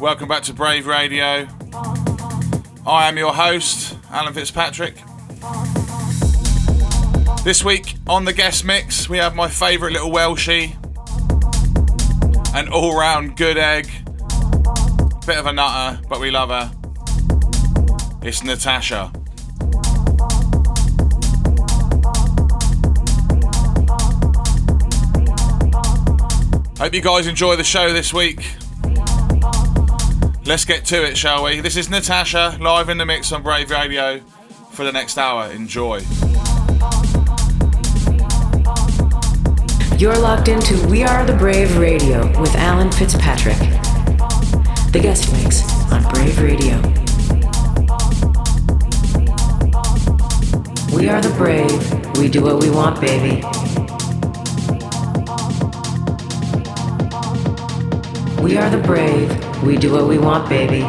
Welcome back to Brave Radio. I am your host, Alan Fitzpatrick. This week on the guest mix, we have my favourite little Welshie, an all round good egg, bit of a nutter, but we love her. It's Natasha. Hope you guys enjoy the show this week. Let's get to it, shall we? This is Natasha live in the mix on Brave Radio for the next hour. Enjoy. You're locked into We Are the Brave Radio with Alan Fitzpatrick. The guest mix on Brave Radio. We are the brave. We do what we want, baby. We are the brave. We do what we want, baby.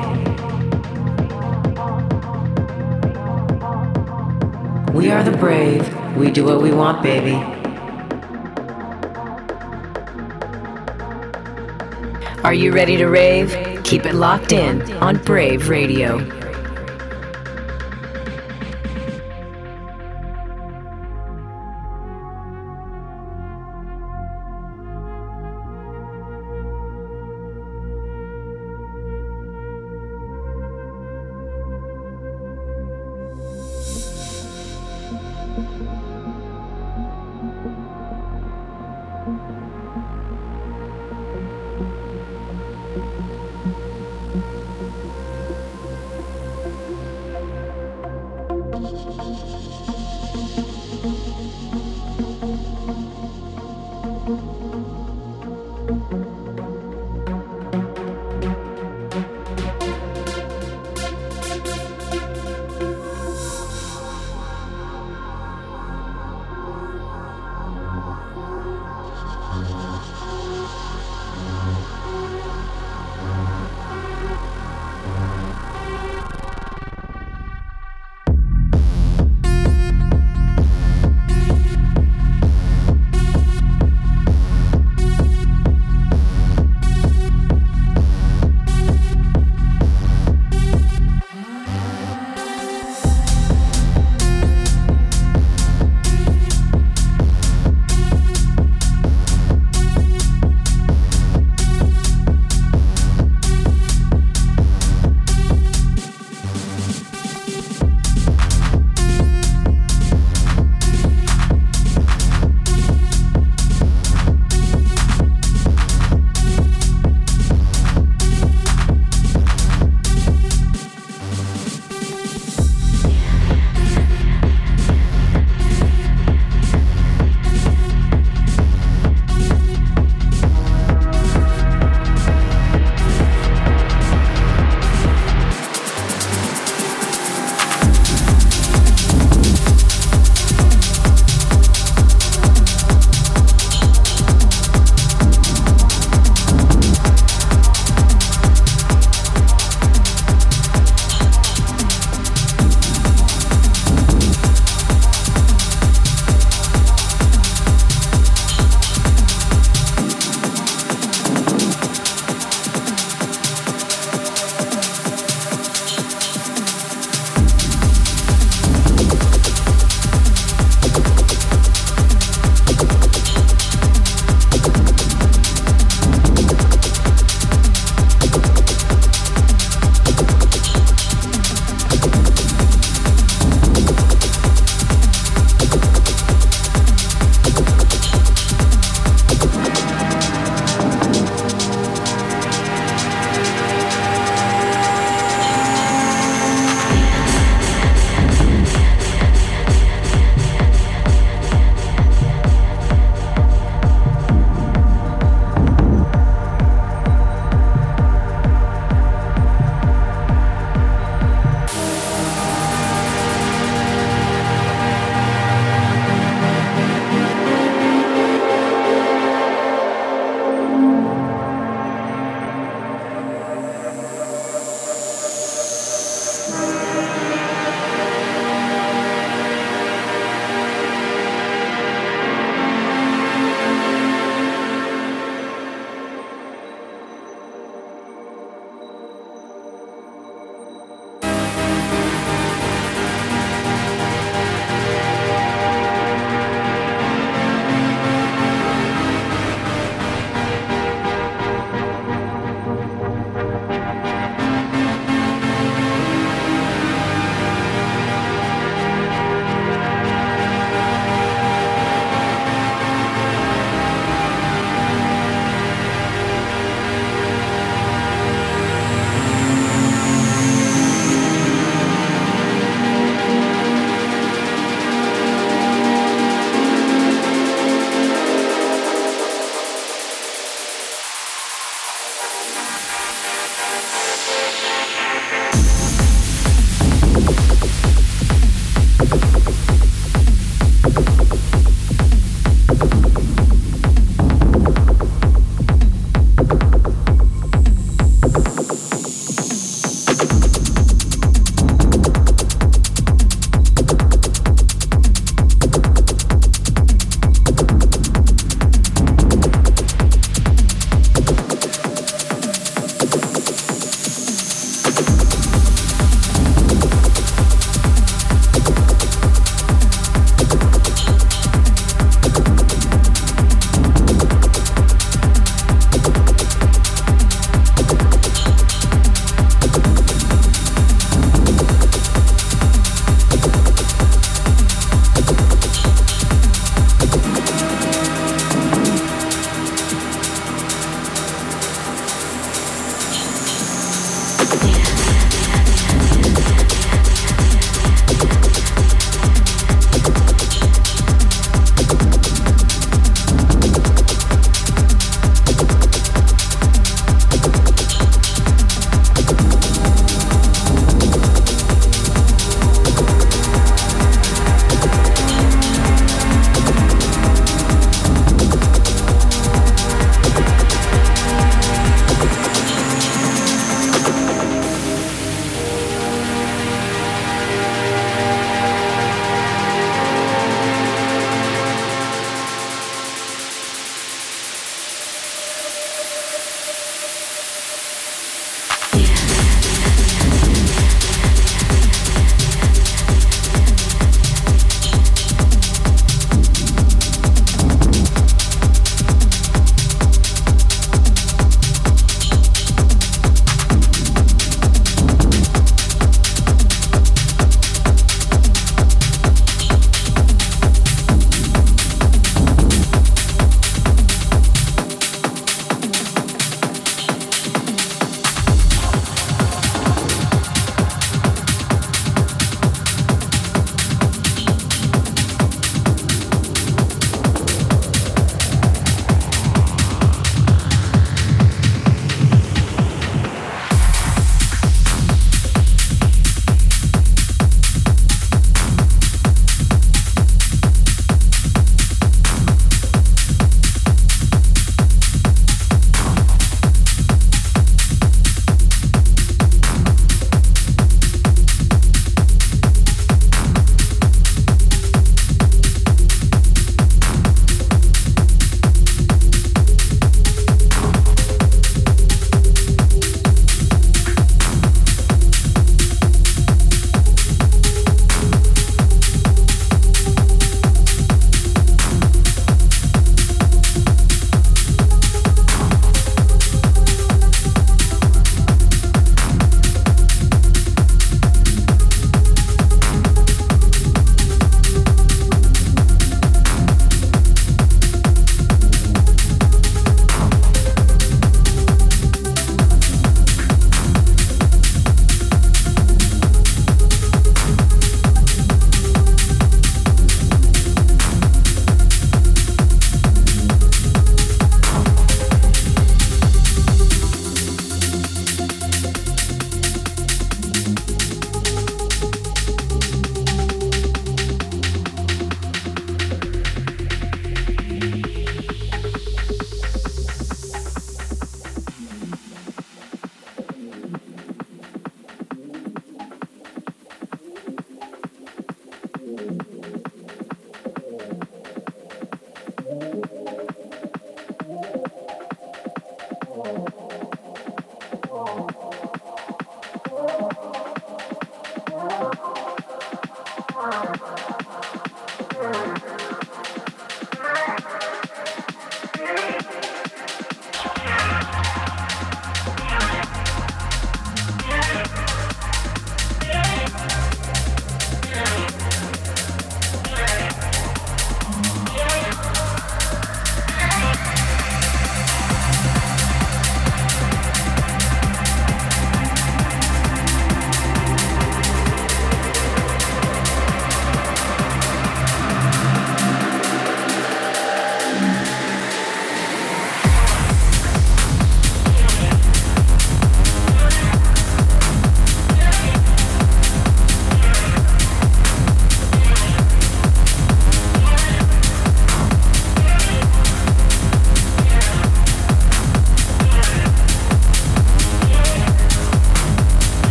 We are the brave. We do what we want, baby. Are you ready to rave? Keep it locked in on Brave Radio.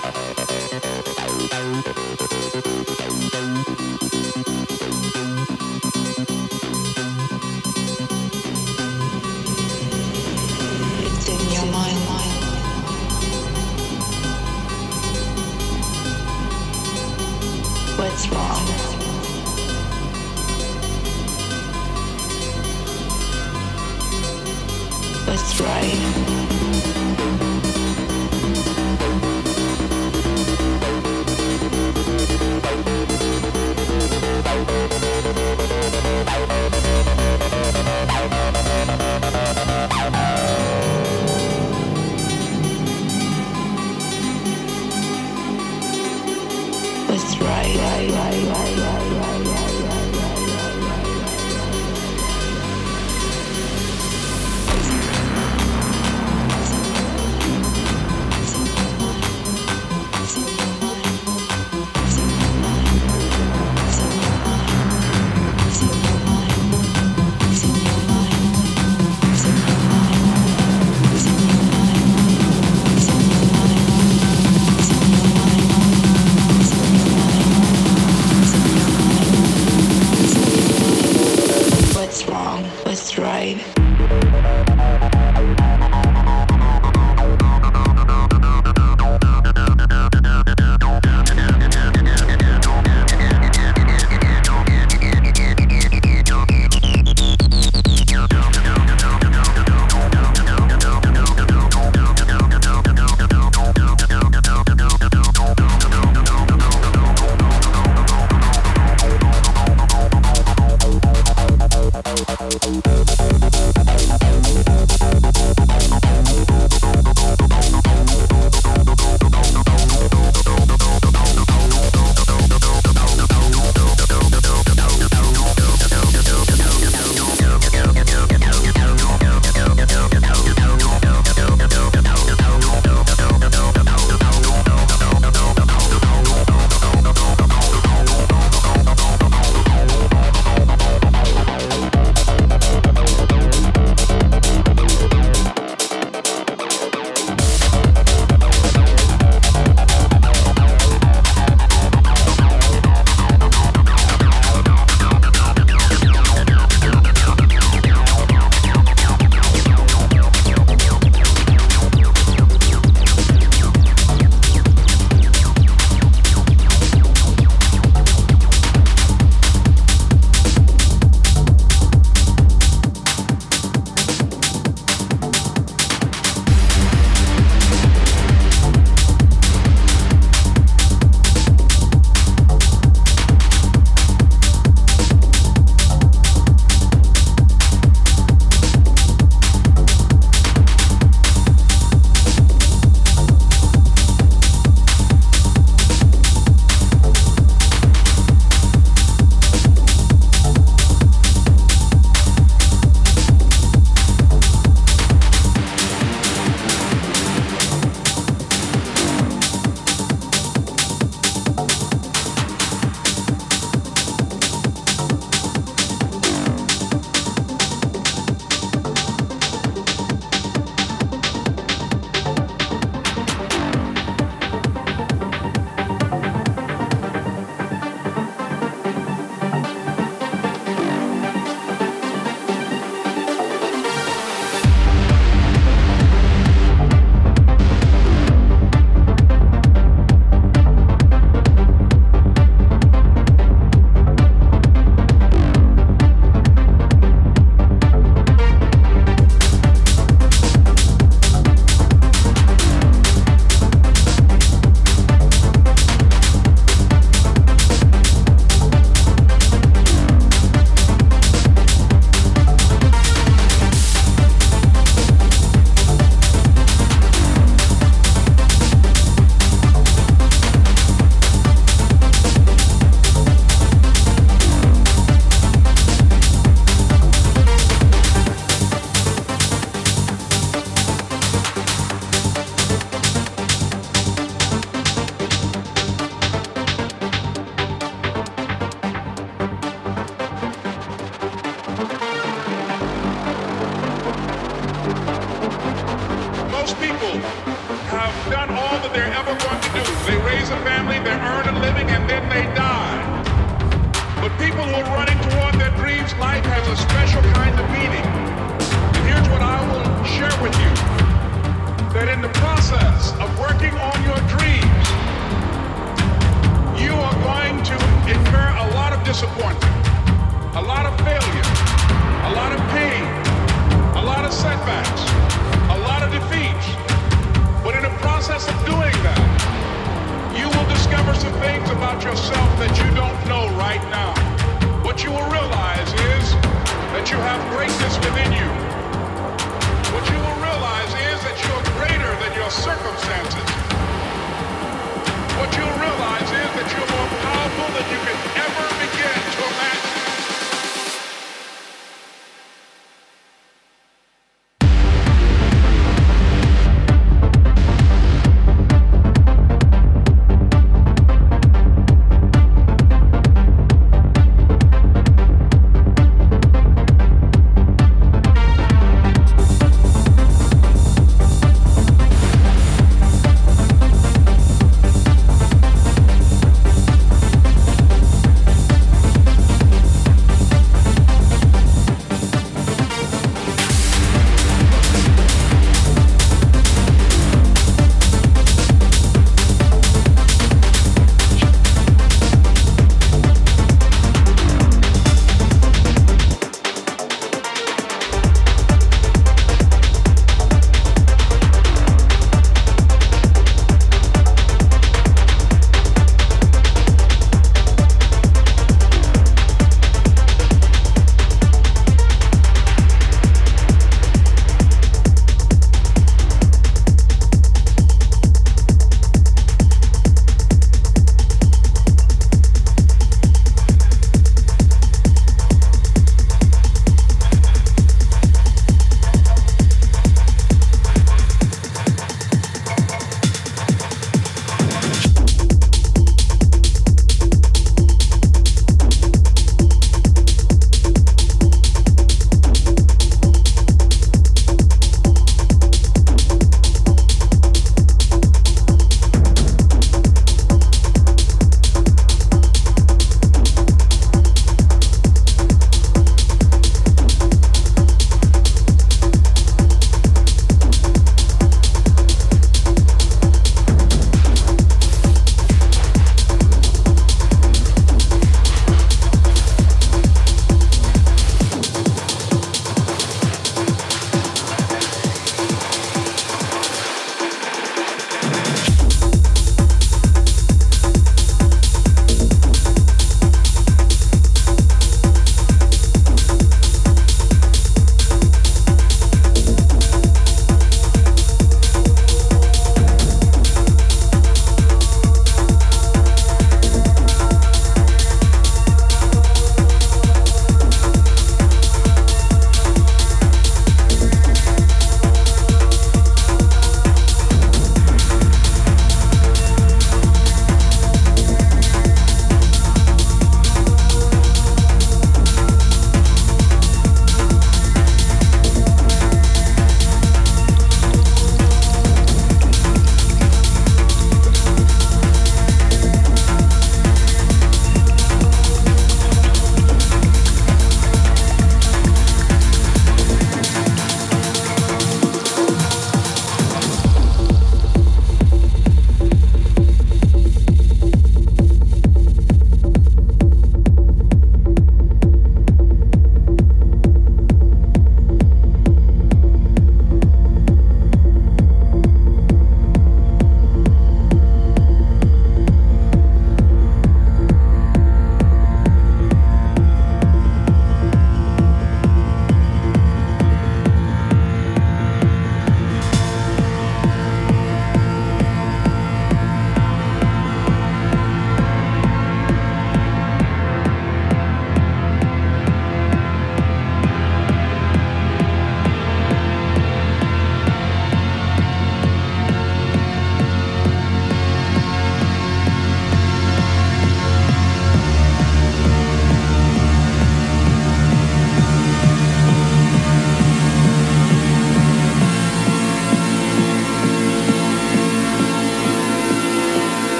Bye. Música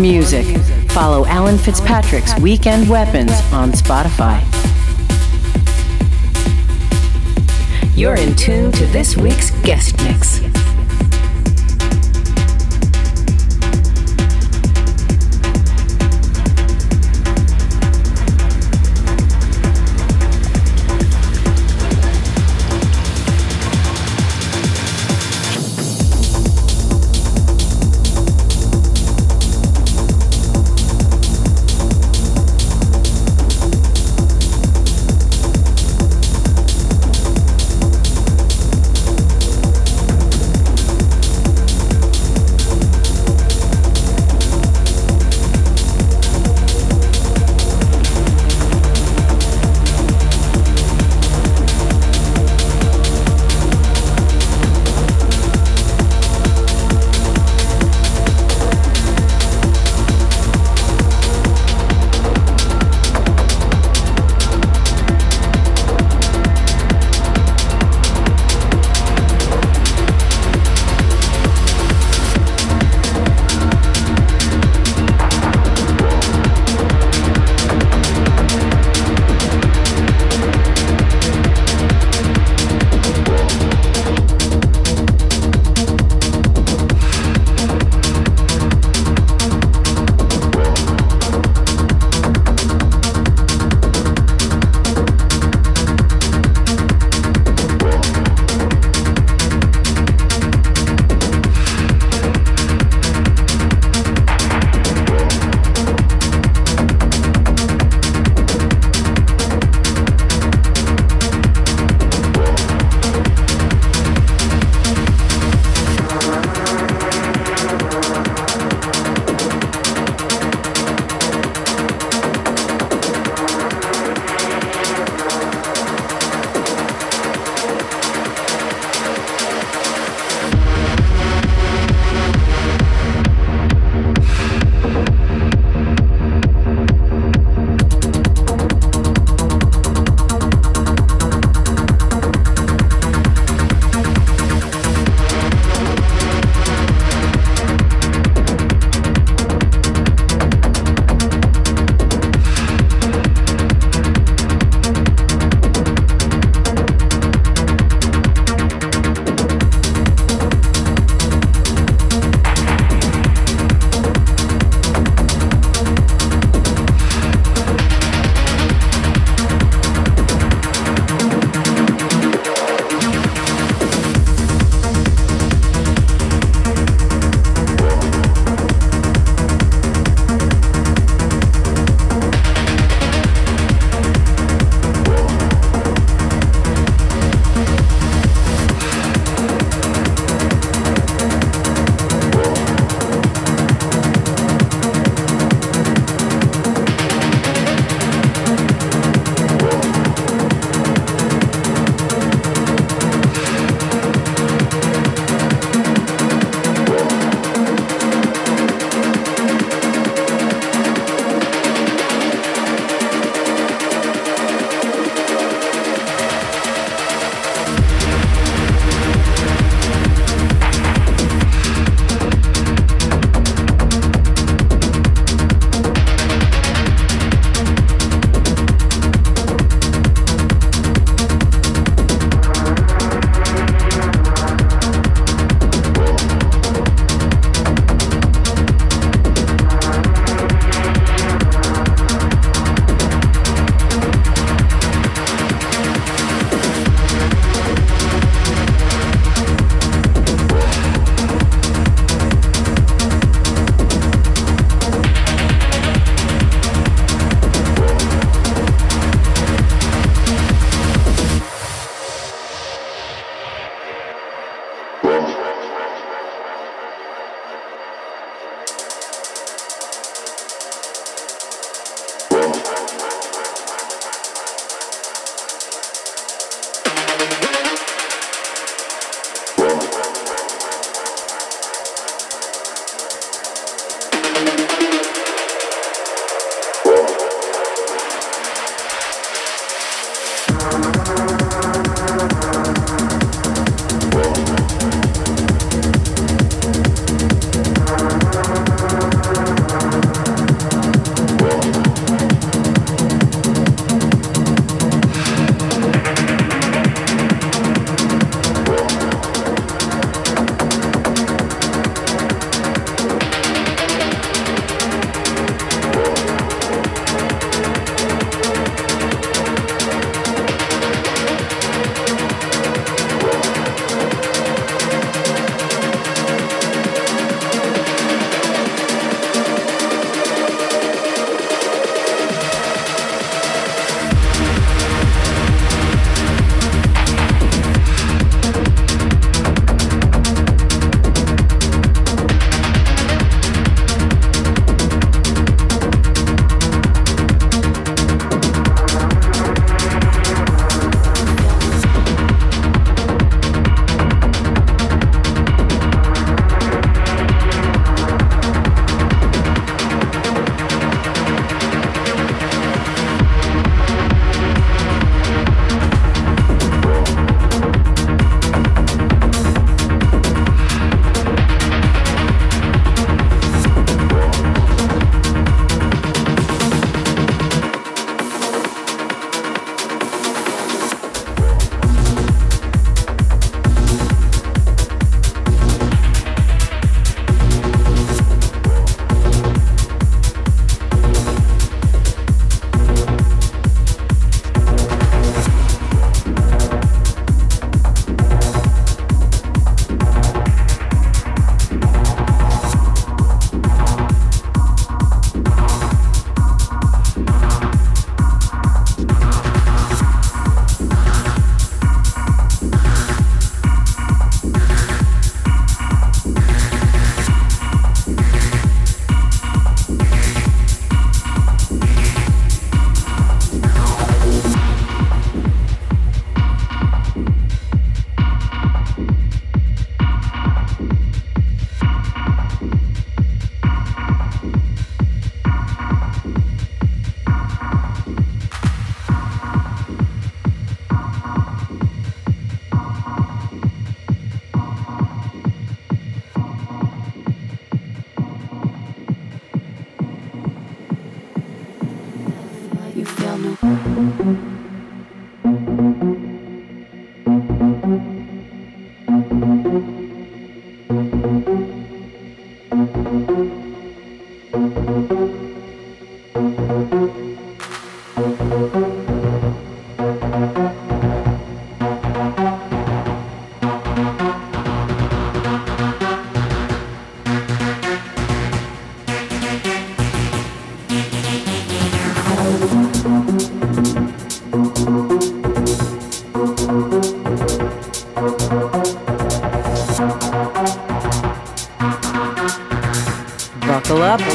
music, follow Alan Fitzpatrick's Weekend Weapons on Spotify. You're in tune to this week's guest mix.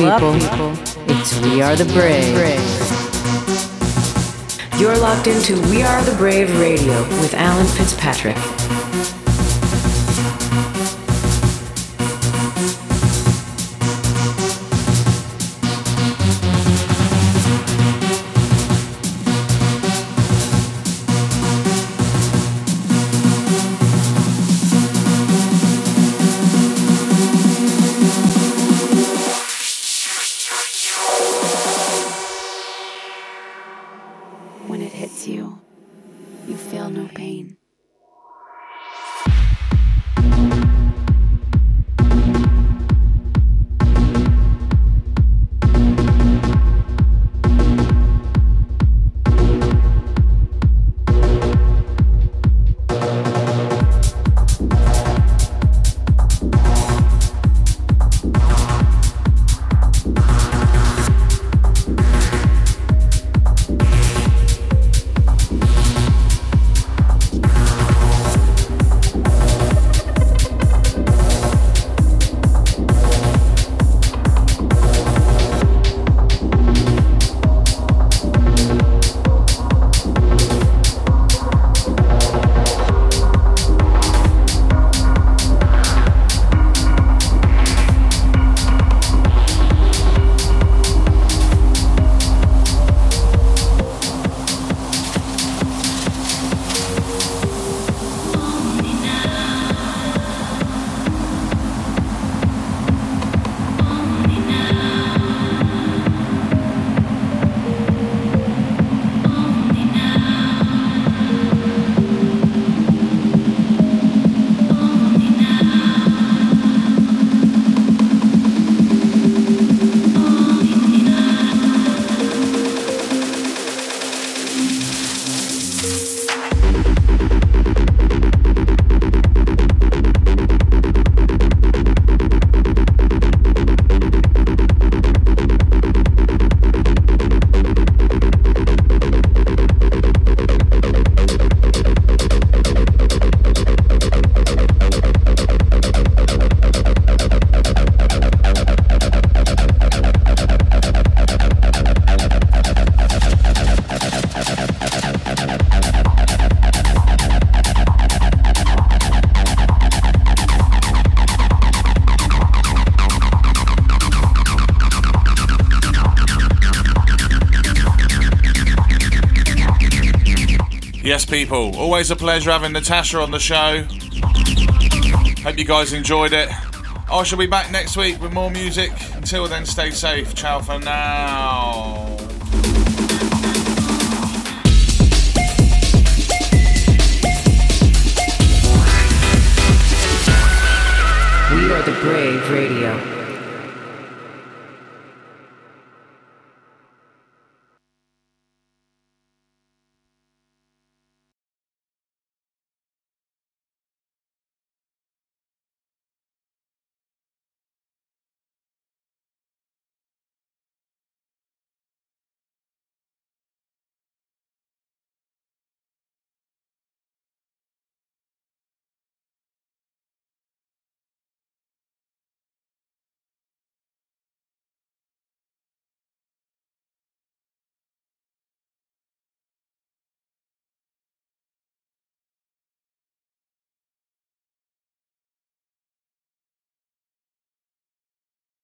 People. It's We Are the Brave. You're locked into We Are the Brave Radio with Alan Fitzpatrick. People. Always a pleasure having Natasha on the show. Hope you guys enjoyed it. Oh, I shall be back next week with more music. Until then, stay safe. Ciao for now. We are the Brave Radio.